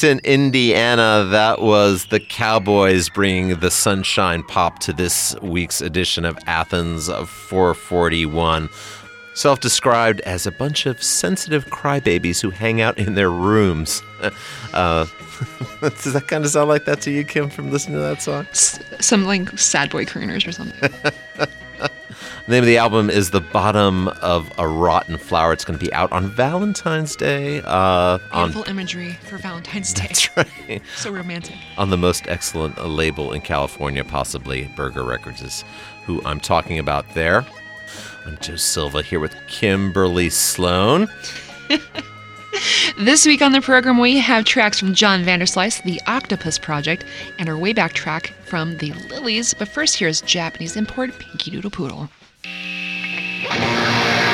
Bloomington, Indiana, that was the Cowboys bringing the sunshine pop to this week's edition of Athens of 441. Self described as a bunch of sensitive crybabies who hang out in their rooms. Uh, does that kind of sound like that to you, Kim, from listening to that song? some like sad boy crooners or something. The name of the album is The Bottom of a Rotten Flower. It's going to be out on Valentine's Day. Uh, Beautiful on, imagery for Valentine's Day. That's right. so romantic. On the most excellent label in California, possibly Burger Records is who I'm talking about there. I'm Joe Silva here with Kimberly Sloan. This week on the program, we have tracks from John Vanderslice, The Octopus Project, and our way back track from The Lilys. But first, here's Japanese import Pinky Doodle Poodle. Música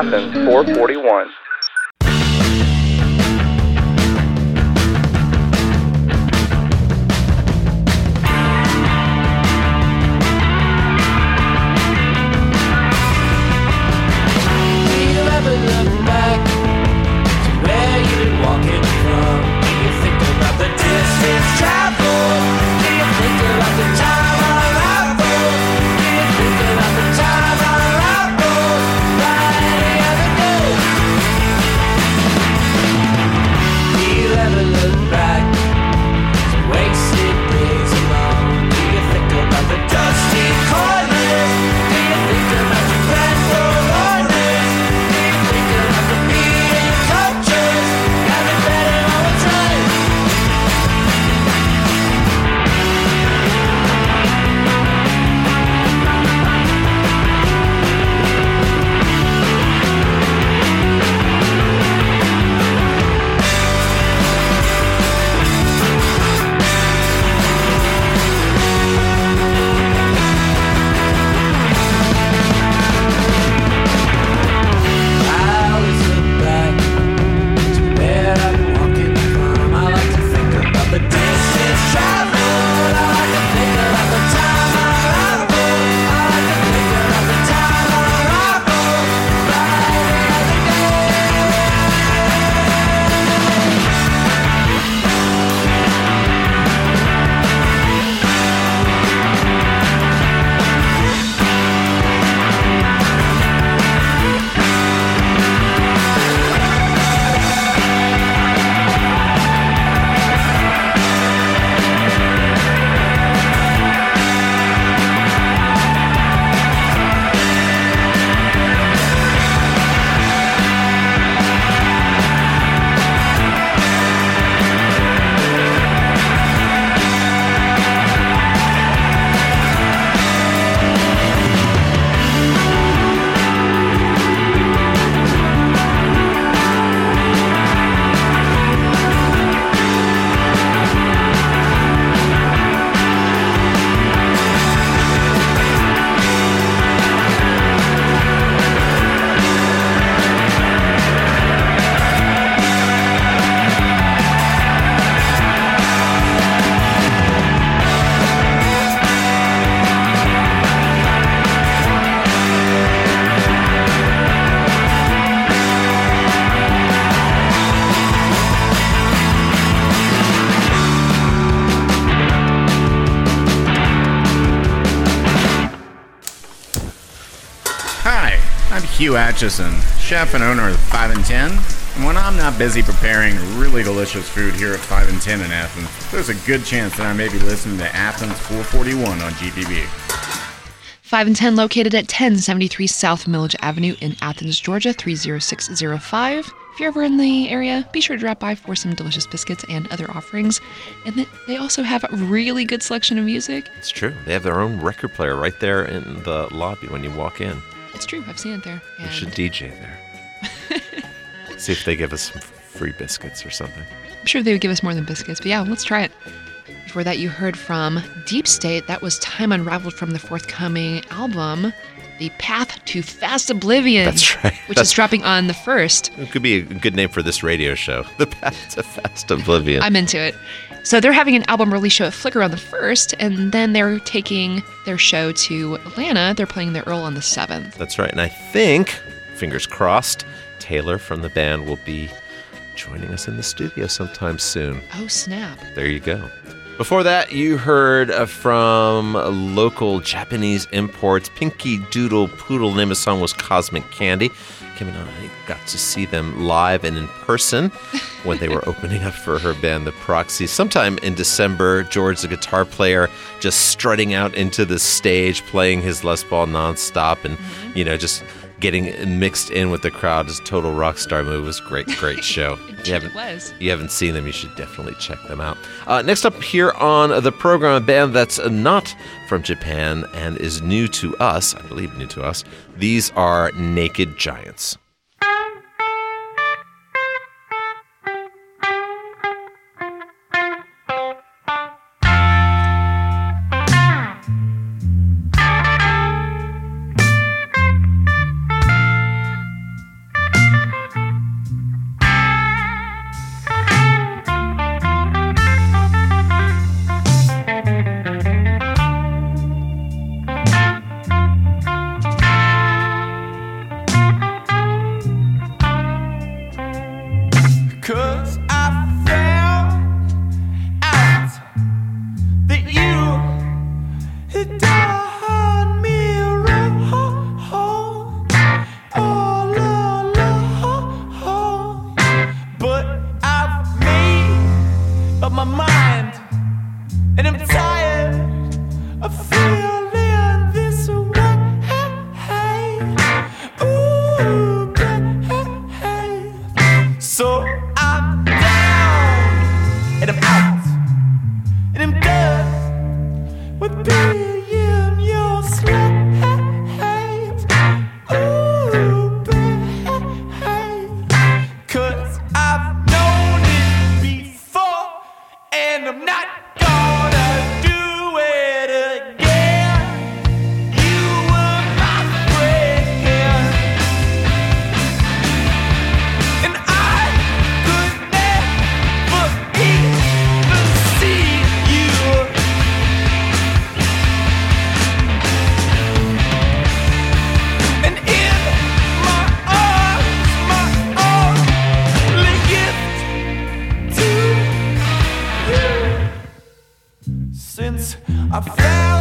Athens 441. Hugh Acheson, chef and owner of 5 and 10. And when I'm not busy preparing really delicious food here at 5 and 10 in Athens, there's a good chance that I may be listening to Athens 441 on GPB. 5 and 10 located at 1073 South Milledge Avenue in Athens, Georgia 30605. If you're ever in the area, be sure to drop by for some delicious biscuits and other offerings. And they also have a really good selection of music. It's true. They have their own record player right there in the lobby when you walk in. It's true. I've seen it there. We should DJ there. See if they give us some free biscuits or something. I'm sure they would give us more than biscuits, but yeah, let's try it. Before that, you heard from Deep State. That was Time Unraveled from the forthcoming album, The Path to Fast Oblivion. That's right. Which That's- is dropping on the first. It could be a good name for this radio show. The Path to Fast Oblivion. I'm into it. So they're having an album release show at Flicker on the first, and then they're taking their show to Atlanta. They're playing the Earl on the seventh. That's right. And I think, fingers crossed, Taylor from the band will be joining us in the studio sometime soon. Oh snap! There you go. Before that, you heard uh, from local Japanese imports, Pinky Doodle Poodle. Name of the song was Cosmic Candy. Kim and I got to see them live and in person when they were opening up for her band, The Proxy. Sometime in December, George, the guitar player, just strutting out into the stage, playing his Les Paul nonstop, and mm-hmm. you know, just getting mixed in with the crowd. His total rock star move was great, great show. you haven't was. you haven't seen them, you should definitely check them out. Uh, next up here on the program, a band that's not from Japan and is new to us, I believe new to us. These are Naked Giants. Since I found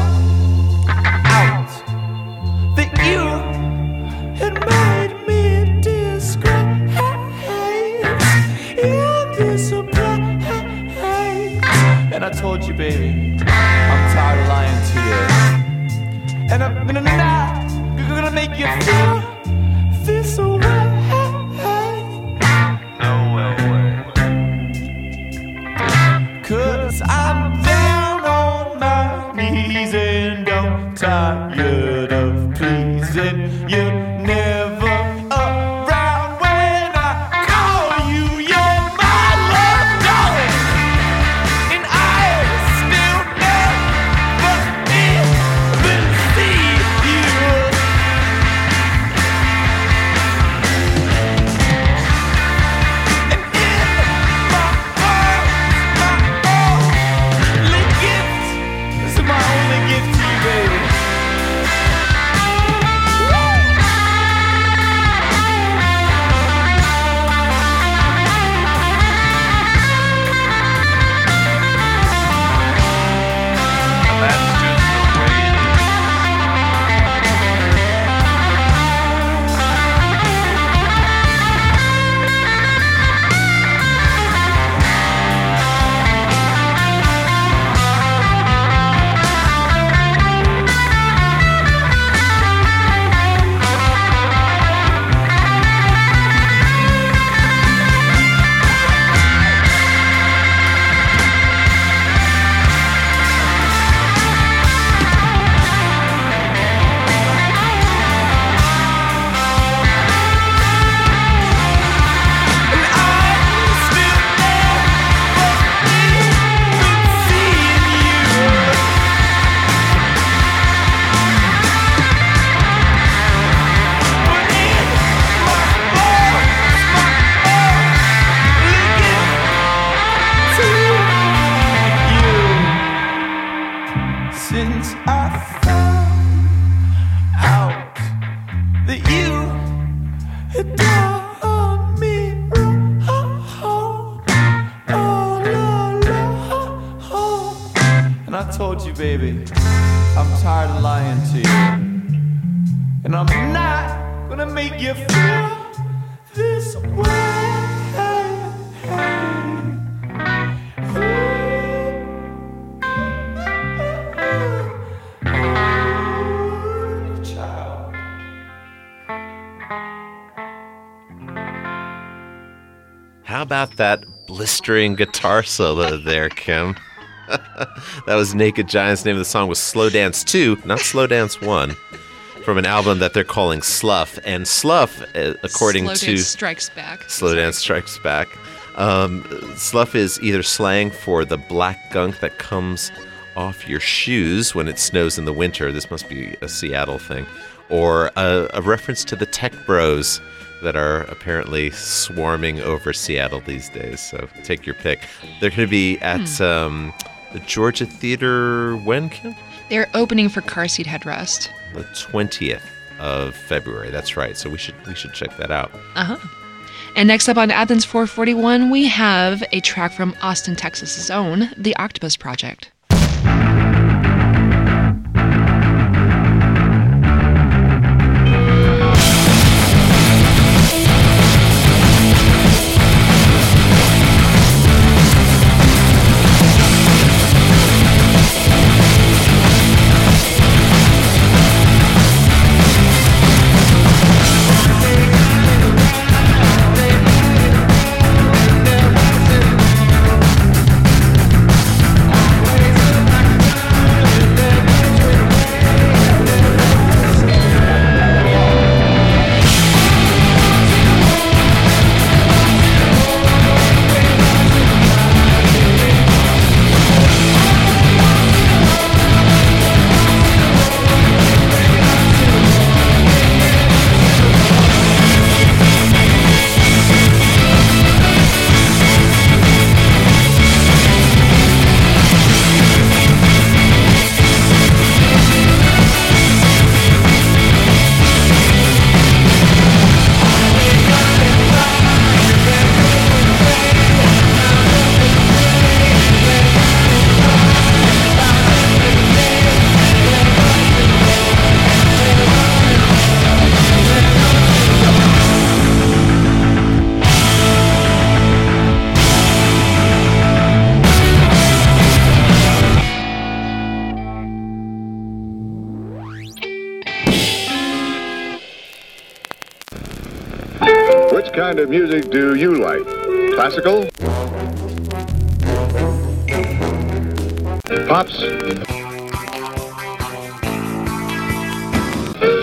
blistering guitar solo there, Kim? that was Naked Giants. Name of the song was Slow Dance 2, not Slow Dance 1, from an album that they're calling Sluff. And Sluff, uh, according Slow to Dance Strikes Back. Slow Dance Strikes Back, um, sluff is either slang for the black gunk that comes off your shoes when it snows in the winter. This must be a Seattle thing. Or a, a reference to the tech bros that are apparently swarming over Seattle these days. So take your pick. They're going to be at um, the Georgia Theater when, Kim? They're opening for Car Seat Headrest. The 20th of February. That's right. So we should we should check that out. Uh huh. And next up on Athens 441, we have a track from Austin, Texas's own, The Octopus Project.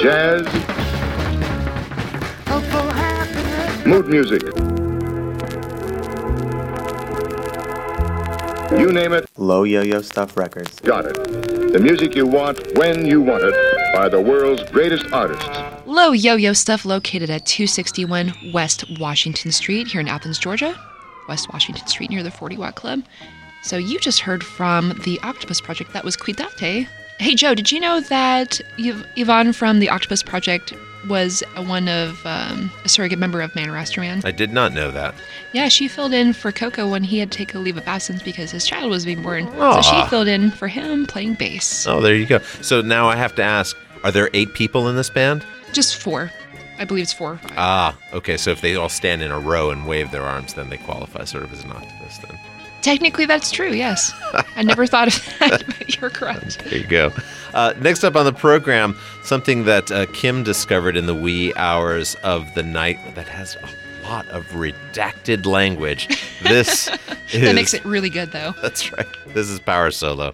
Jazz? Mood music? You name it, Low Yo Yo Stuff Records. got it. The music you want when you want it by the world's greatest artists. Low Yo Yo Stuff located at 261 West Washington Street here in Athens, Georgia. West Washington Street near the 40 Watt Club. So you just heard from the Octopus Project. That was Cuidate. Hey Joe, did you know that Yv- Yvonne from the Octopus Project was one of um, a surrogate member of Man or Astro-man? I did not know that. Yeah, she filled in for Coco when he had to take a leave of absence because his child was being born. So she filled in for him playing bass. Oh, there you go. So now I have to ask are there eight people in this band? Just four. I believe it's four or five. Ah, okay. So if they all stand in a row and wave their arms, then they qualify sort of as an octopus then. Technically, that's true, yes. I never thought of that, but you're correct. There you go. Uh, next up on the program, something that uh, Kim discovered in the wee hours of the night that has a lot of redacted language. This is. That makes it really good, though. That's right. This is Power Solo.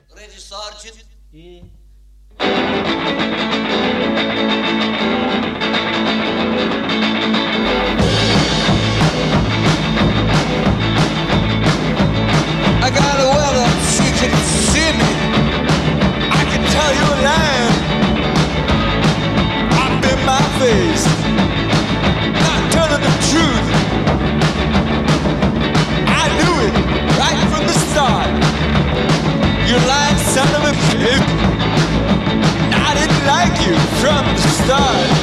face, not telling the truth. I knew it right from the start. You lying son of a bitch. I didn't like you from the start.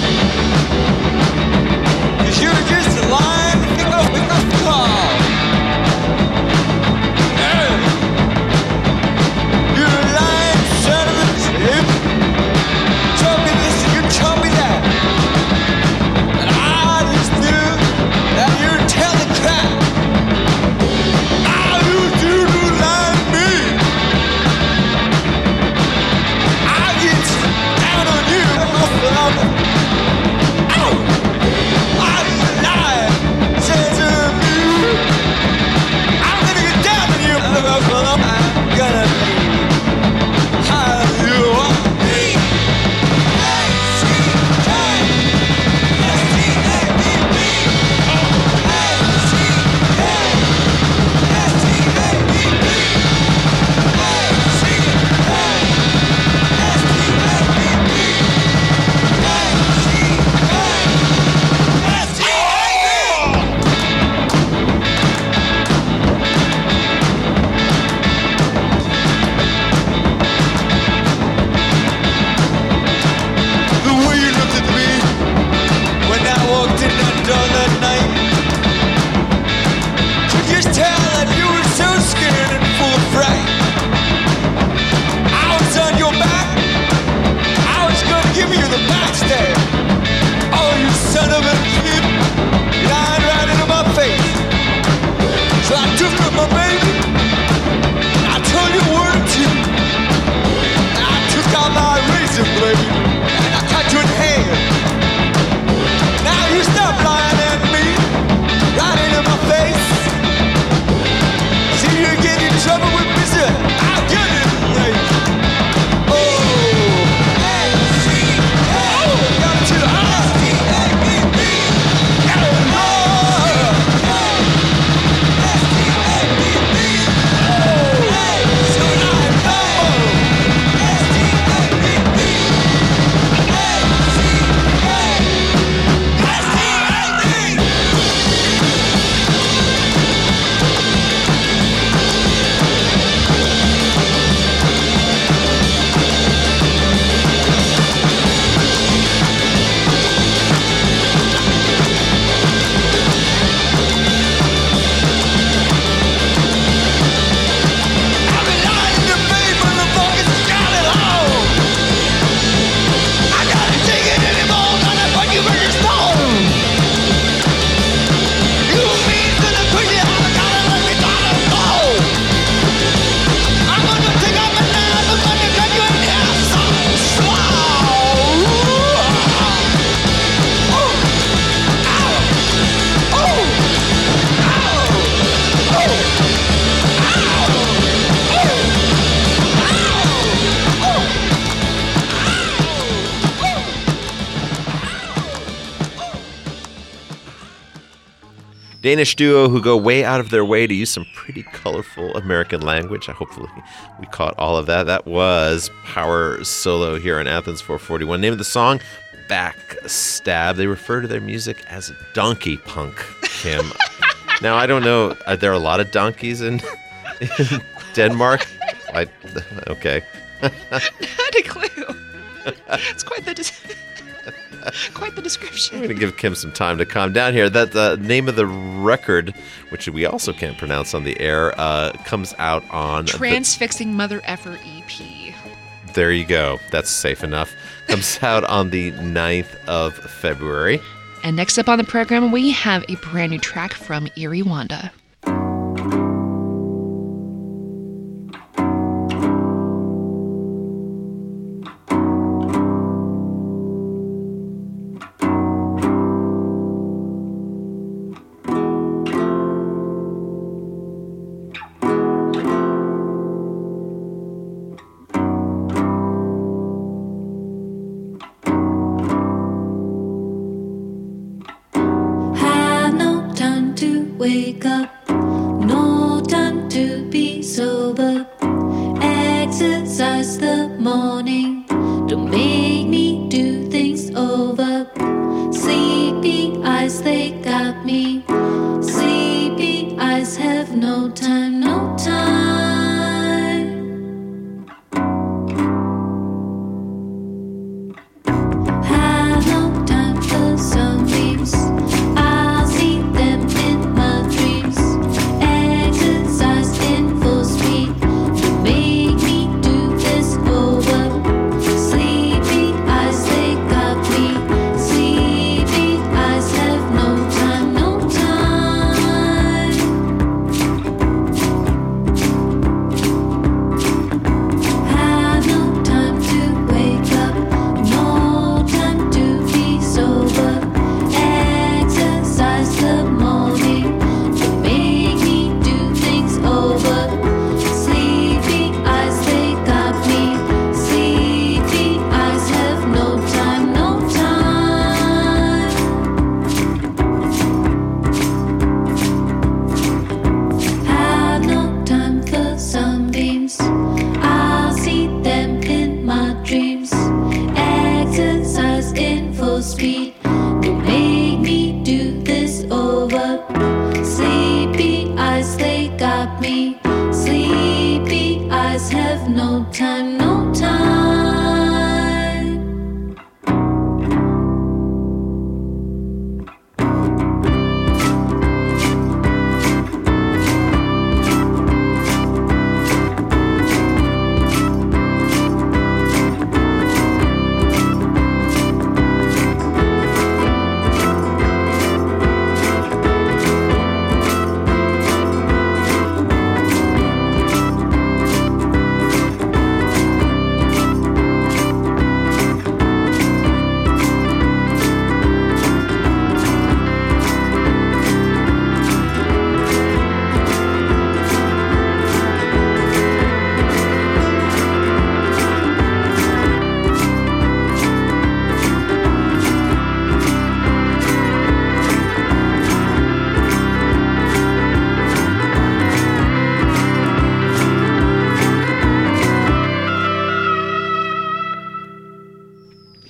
Danish duo who go way out of their way to use some pretty colorful American language. I Hopefully, we caught all of that. That was Power Solo here in Athens 441. Name of the song, Backstab. They refer to their music as donkey punk, Kim. now, I don't know, are there a lot of donkeys in, in Denmark? I, okay. Not a clue. It's quite the des- quite the description. I'm going to give Kim some time to calm down here. That the name of the record, which we also can't pronounce on the air, uh, comes out on. the- Transfixing Mother Effer EP. there you go. That's safe enough. Comes out on the 9th of February. And next up on the program, we have a brand new track from Eerie Wanda.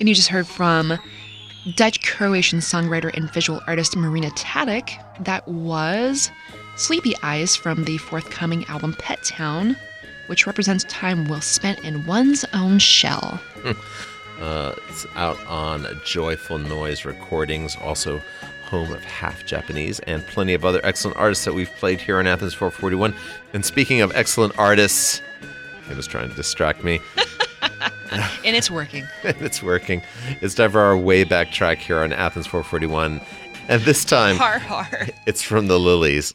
You just heard from Dutch Croatian songwriter and visual artist Marina Tadic. That was Sleepy Eyes from the forthcoming album Pet Town, which represents time well spent in one's own shell. Uh, it's out on Joyful Noise Recordings, also home of Half Japanese, and plenty of other excellent artists that we've played here on Athens 441. And speaking of excellent artists, Kim was trying to distract me. And it's working. it's working. It's time for our way back track here on Athens 441. And this time, Har har. it's from the Lilys.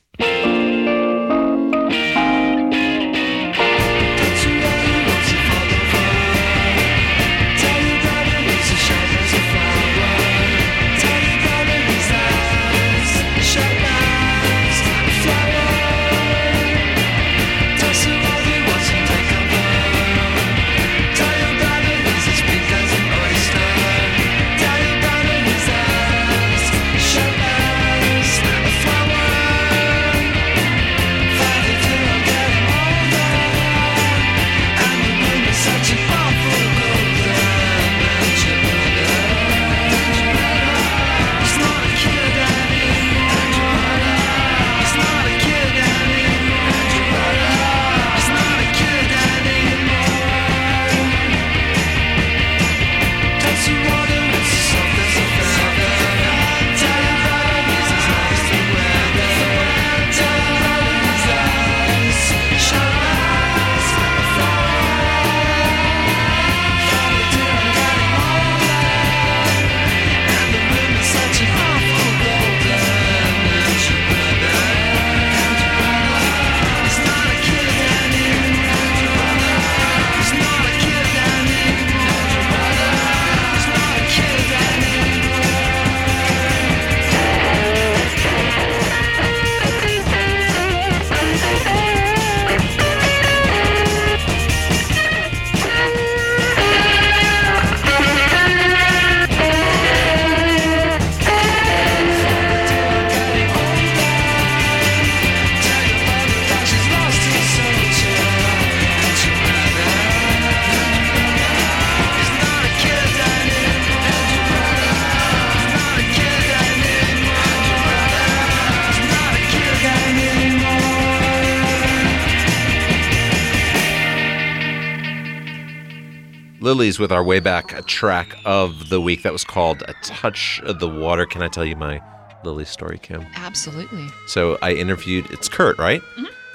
With our way back track of the week that was called A Touch of the Water. Can I tell you my Lily story, Kim? Absolutely. So I interviewed, it's Kurt, right?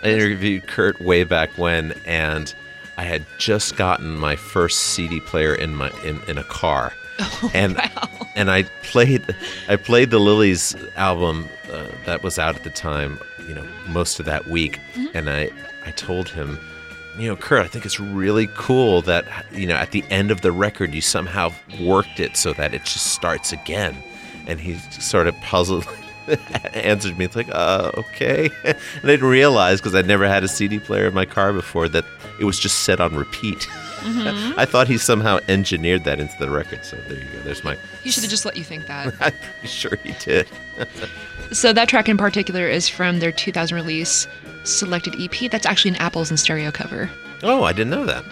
I interviewed Kurt way back when, and I had just gotten my first CD player in my in, in a car. and and I played I played the Lilys album uh, that was out at the time, you know, most of that week, and I I told him, you know, Kurt, I think it's really cool that you know at the end of the record you somehow worked it so that it just starts again, and he sort of puzzled. answered me it's like uh okay and i didn't realize because i'd never had a cd player in my car before that it was just set on repeat i thought he somehow engineered that into the record so there you go there's my He should have just let you think that. i'm pretty sure he did So that track in particular is from their 2000 release selected EP. That's actually an Apples in Stereo cover. oh i didn't know that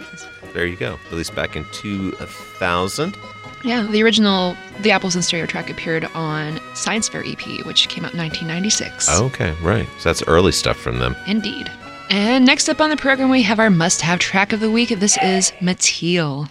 there you go released back in 2000 Yeah, the original The Apples in Stereo track appeared on Science Faire EP, which came out in 1996. okay right so that's early stuff from them Indeed. And next up on the program, we have our must have track of the week. This is Mattiel.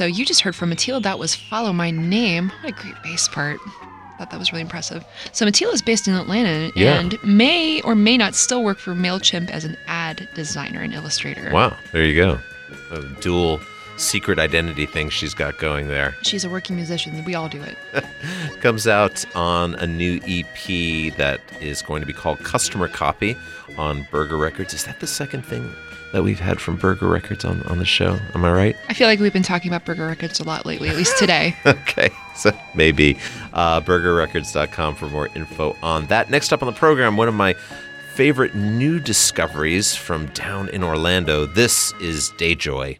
So you just heard from Mattiel. That was Follow My Name. What a great bass part. Thought that was really impressive. So Mattiel is based in Atlanta Yeah. and may or may not still work for MailChimp as an ad designer and illustrator. wow there you go a dual secret identity thing she's got going there She's a working musician. We all do it. comes out on a new EP that is going to be called Customer Copy on Burger Records. Is that the second thing that we've had from Burger Records on, on the show? Am I right? I feel like we've been talking about Burger Records a lot lately, at least today. okay, so maybe uh, burgerrecords.com for more info on that. Next up on the program, one of my favorite new discoveries from down in Orlando. This is Dayjoy.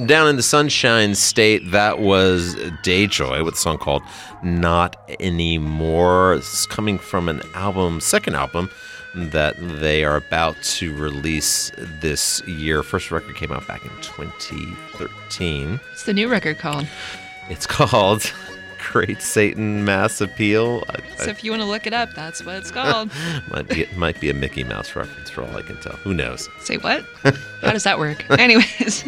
From down in the Sunshine State, that was Dayjoy with a song called Not Anymore. Is coming from an album, second album, that they are about to release this year. First record came out back in 2013. What's the new record called? It's called Great Satan Mass Appeal. I, So if you want to look it up, that's what it's called. might be might be a Mickey Mouse reference for all I can tell. Who knows? Say what? How does that work? Anyways,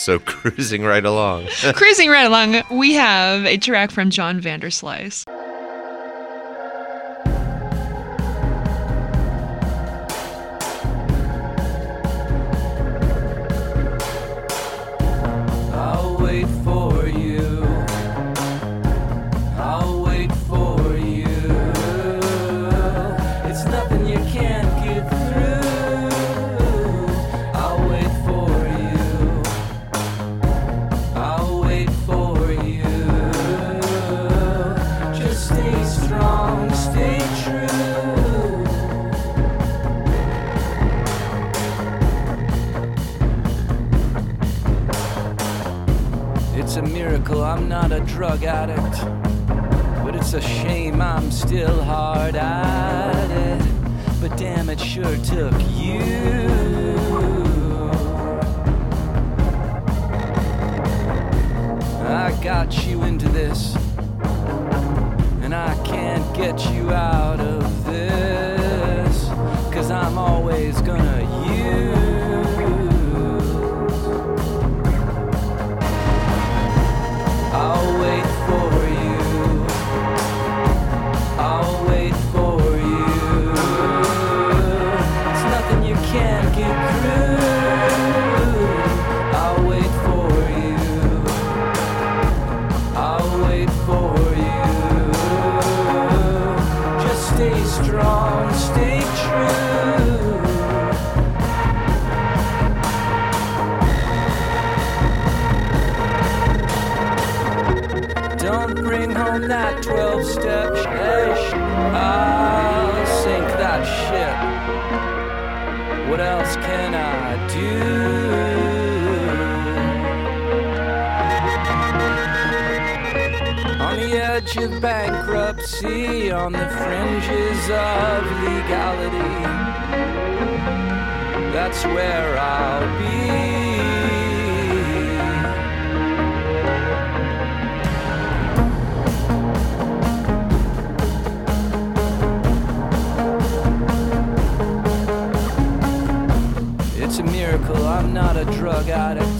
So cruising right along. cruising right along, we have a track from John Vanderslice. I'm always gonna use. Bankruptcy, on the fringes of legality. That's where I'll be. It's a miracle I'm not a drug addict.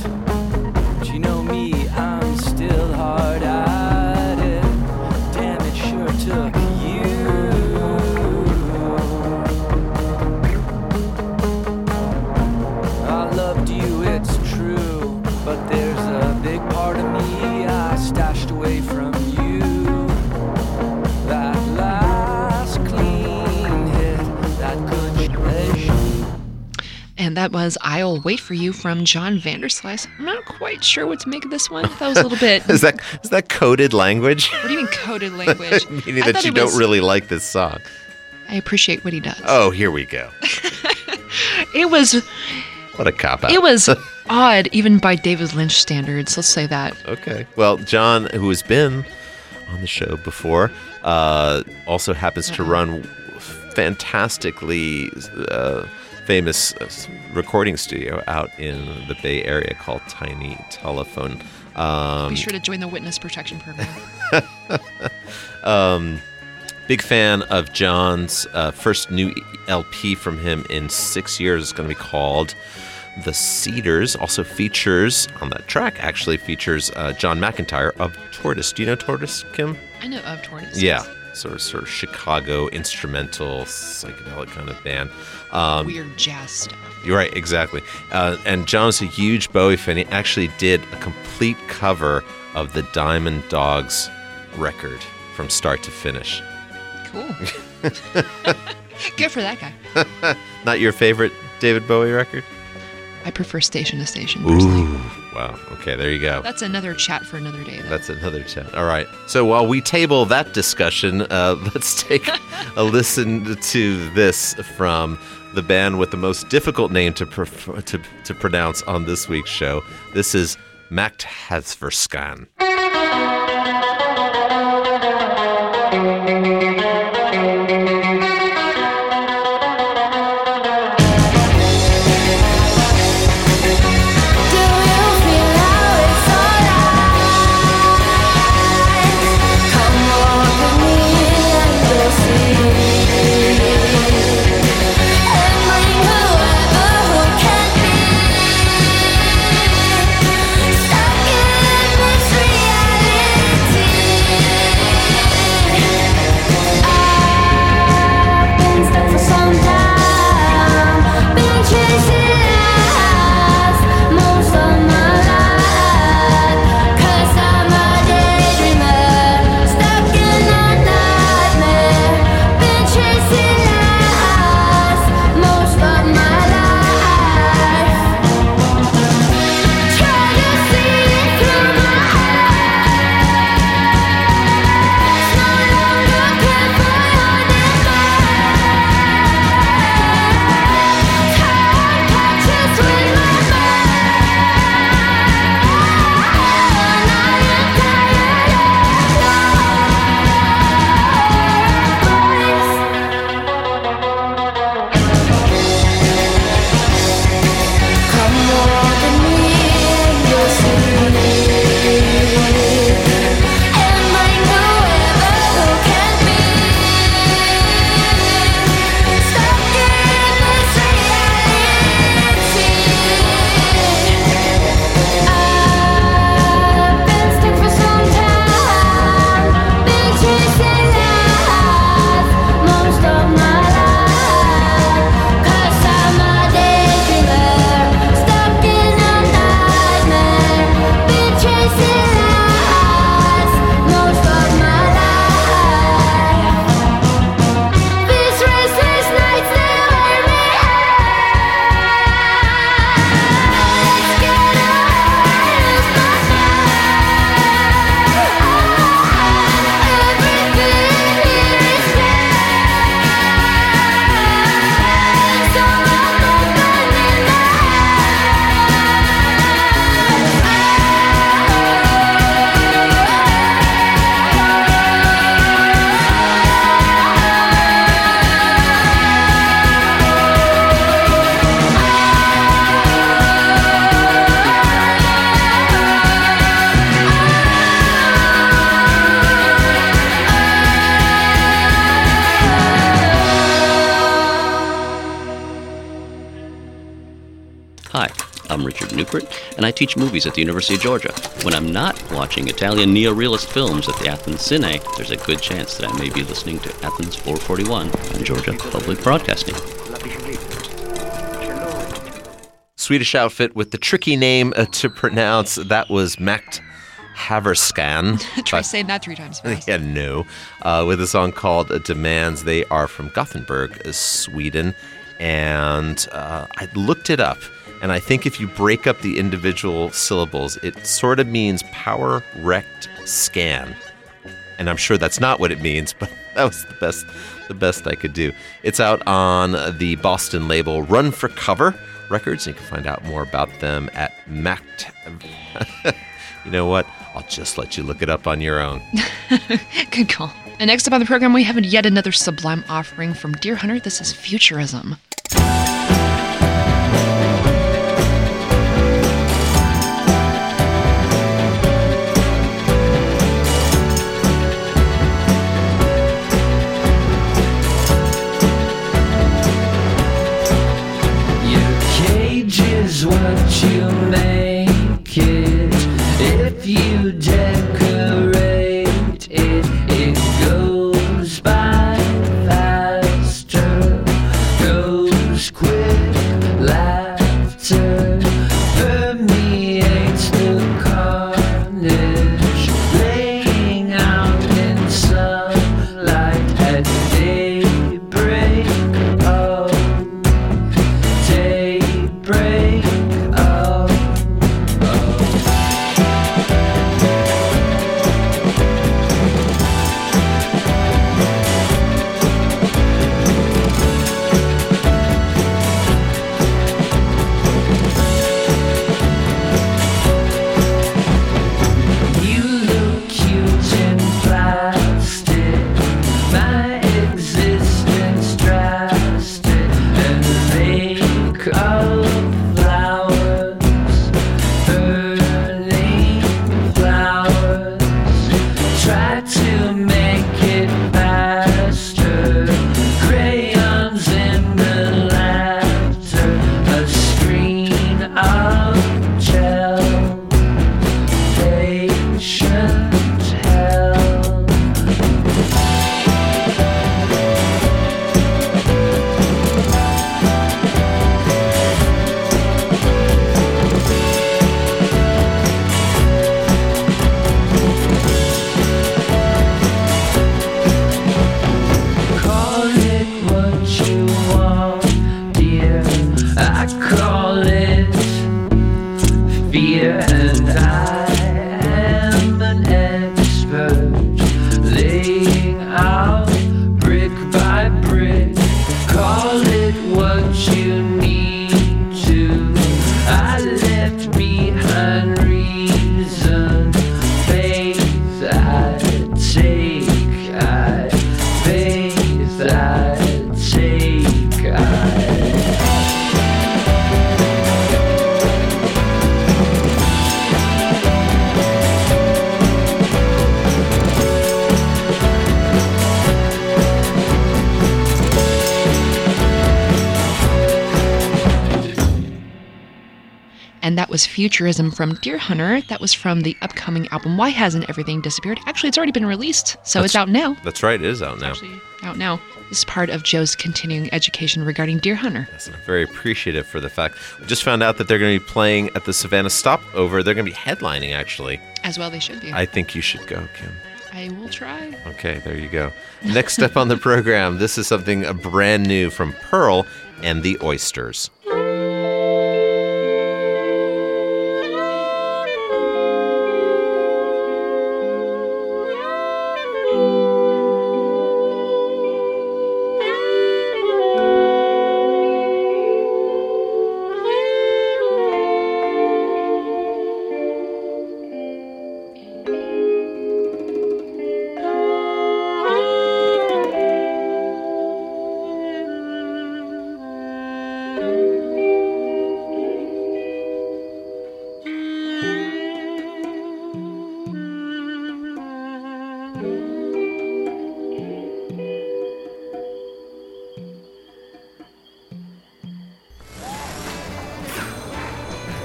That was I'll Wait For You from John Vanderslice. I'm not quite sure what to make of this one. That was a little bit. Is that is that coded language? What do you mean coded language? Meaning I that you don't was- really like this song. I appreciate what he does. Oh, here we go. It was What a cop out. it was odd even by David Lynch standards. Let's say that. Okay. Well, John, who has been on the show before, uh, also happens to run fantastically uh, famous uh, recording studio out in the Bay Area called Tiny Telephone. Um, Be sure to join the witness protection program. um, big fan of John's uh, first new LP from him in six years. It's going to be called The Cedars. Also features on that track, actually features uh, John McEntire of Tortoise. Do you know Tortoise, Kim? I know of Tortoise. Yeah. Sort of, sort of Chicago instrumental psychedelic kind of band. Um, Weird jazz stuff. you're right, exactly. Uh, and John's a huge Bowie fan. He actually did a complete cover of the Diamond Dogs record from start to finish. Cool. Good for that guy. Not your favorite David Bowie record? I prefer station to station. personally. Ooh. Wow. Okay, there you go. That's another chat for another day. Though. That's another chat. All right. So while we table that discussion, uh, let's take a listen to this from the band with the most difficult name to, pref- to, to pronounce on this week's show. This is Makthaverskan. And I teach movies at the University of Georgia. When I'm not watching Italian neorealist films at the Athens Cine, there's a good chance that I may be listening to Athens 441 on Georgia Public Broadcasting. Swedish outfit with the tricky name uh, to pronounce. That was Macht Haverskan. Try saying that three times fast. Yeah, no. Uh, with a song called Demands. They are from Gothenburg, Sweden. And uh, I looked it up. And I think if you break up the individual syllables, it sort of means power wrecked scan. And I'm sure that's not what it means, but that was the best the best I could do. It's out on the Boston label Run for Cover Records. and You can find out more about them at Mact. you know what? I'll just let you look it up on your own. Good call. And next up on the program, we have yet another sublime offering from Deerhunter. This is Futurism. You I Futurism from Deerhunter. That was from the upcoming album Why Hasn't Everything Disappeared? Actually, it's already been released, so it's out now. That's right, it is out now. Out now. This is part of Joe's continuing education regarding Deerhunter. I'm very appreciative for the fact. We just found out that they're going to be playing at the Savannah Stopover. They're going to be headlining, actually. As well, they should be. I think you should go, Kim. I will try. Okay, there you go. Next up on the program, this is something brand new from Pearl and the Oysters.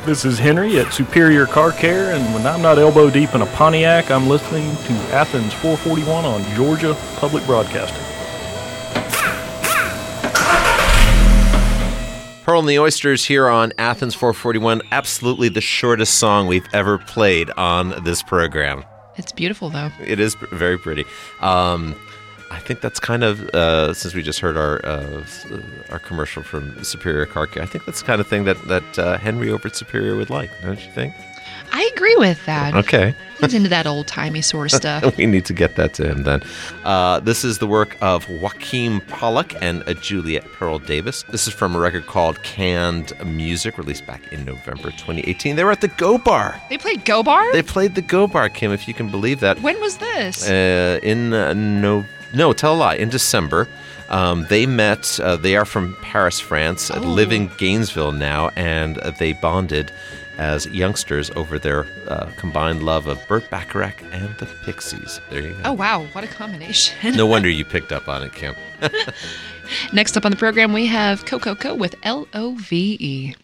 This is Henry at Superior Car Care, and when I'm not elbow deep in a Pontiac, I'm listening to Athens 441 on Georgia Public Broadcasting. Pearl and the Oysters here on Athens 441. Absolutely the shortest song we've ever played on this program. It's beautiful, though. It is very pretty. Um, I think that's kind of uh, since we just heard our uh, our commercial from Superior Car Care. I think that's the kind of thing that that uh, Henry over at Superior would like, don't you think? I agree with that. Okay. He's into that old timey sort of stuff. we need to get that to him then. Uh, this is the work of Joachim Polack and uh, Juliette Pearl Davis. This is from a record called Canned Music, released back in November 2018. They were at the Go Bar. They played Go Bar? They played the Go Bar, Kim, if you can believe that. when was this? Uh, in uh, no, tell a lie. In December, um, they met. Uh, they are from Paris, France. uh, live in Gainesville now, and uh, they bonded as youngsters over their uh, combined love of Burt Bacharach and the Pixies. There you go. oh, wow. What a combination. No wonder you picked up on it, Kim. Next up on the program, we have Coco with L O V E.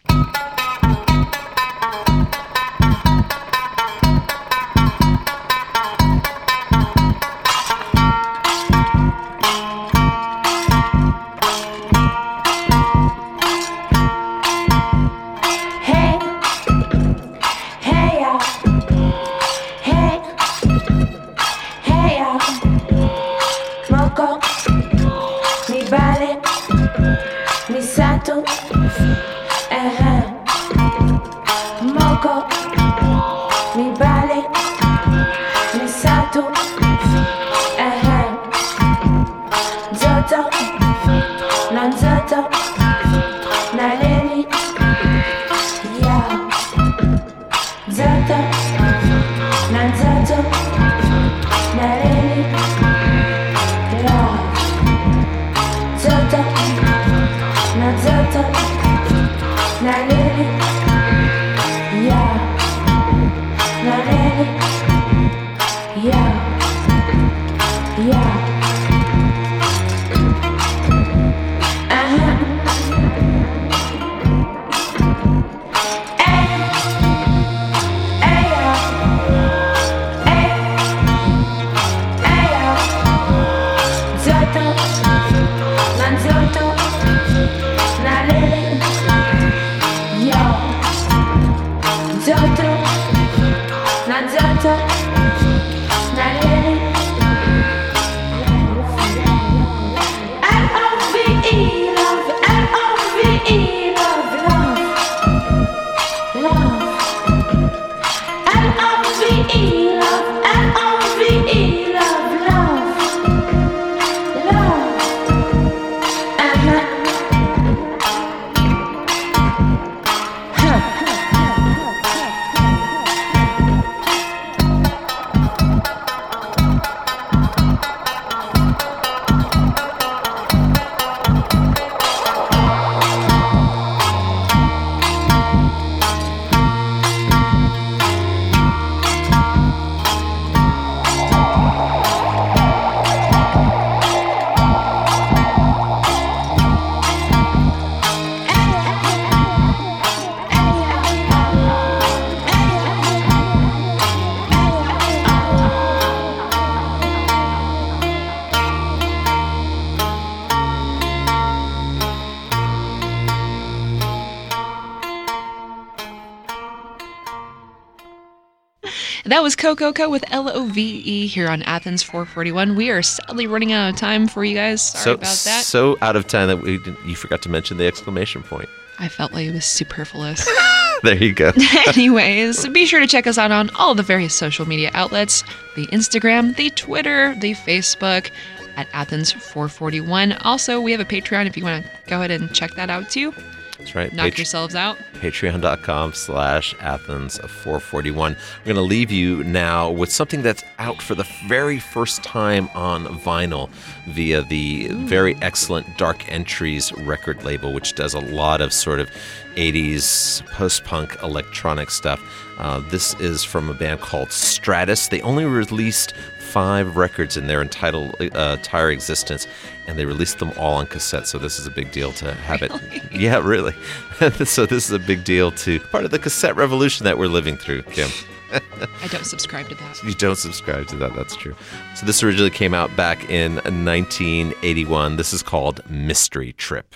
That was Coco with L O V E here on Athens 441. We are sadly running out of time for you guys. Sorry so, about that. So out of time that we you forgot to mention the exclamation point. I felt like it was superfluous. There you go. Anyways, be sure to check us out on all the various social media outlets the Instagram, the Twitter, the Facebook at Athens 441. Also, we have a Patreon if you want to go ahead and check that out too. That's right. Knock Pat- yourselves out. Patreon.com slash Athens 441. We're going to leave you now with something that's out for the very first time on vinyl via the very excellent Dark Entries record label, which does a lot of sort of 80s post punk electronic stuff. Uh, this is from a band called Stratus. They only released five records in their entitled, uh, entire existence, and they released them all on cassette. So this is a big deal to have it. Yeah, really. so this is a big deal to part of the cassette revolution that we're living through, Kim. I don't subscribe to that. You don't subscribe to that, that's true. So this originally came out back in 1981. This is called Mystery Trip.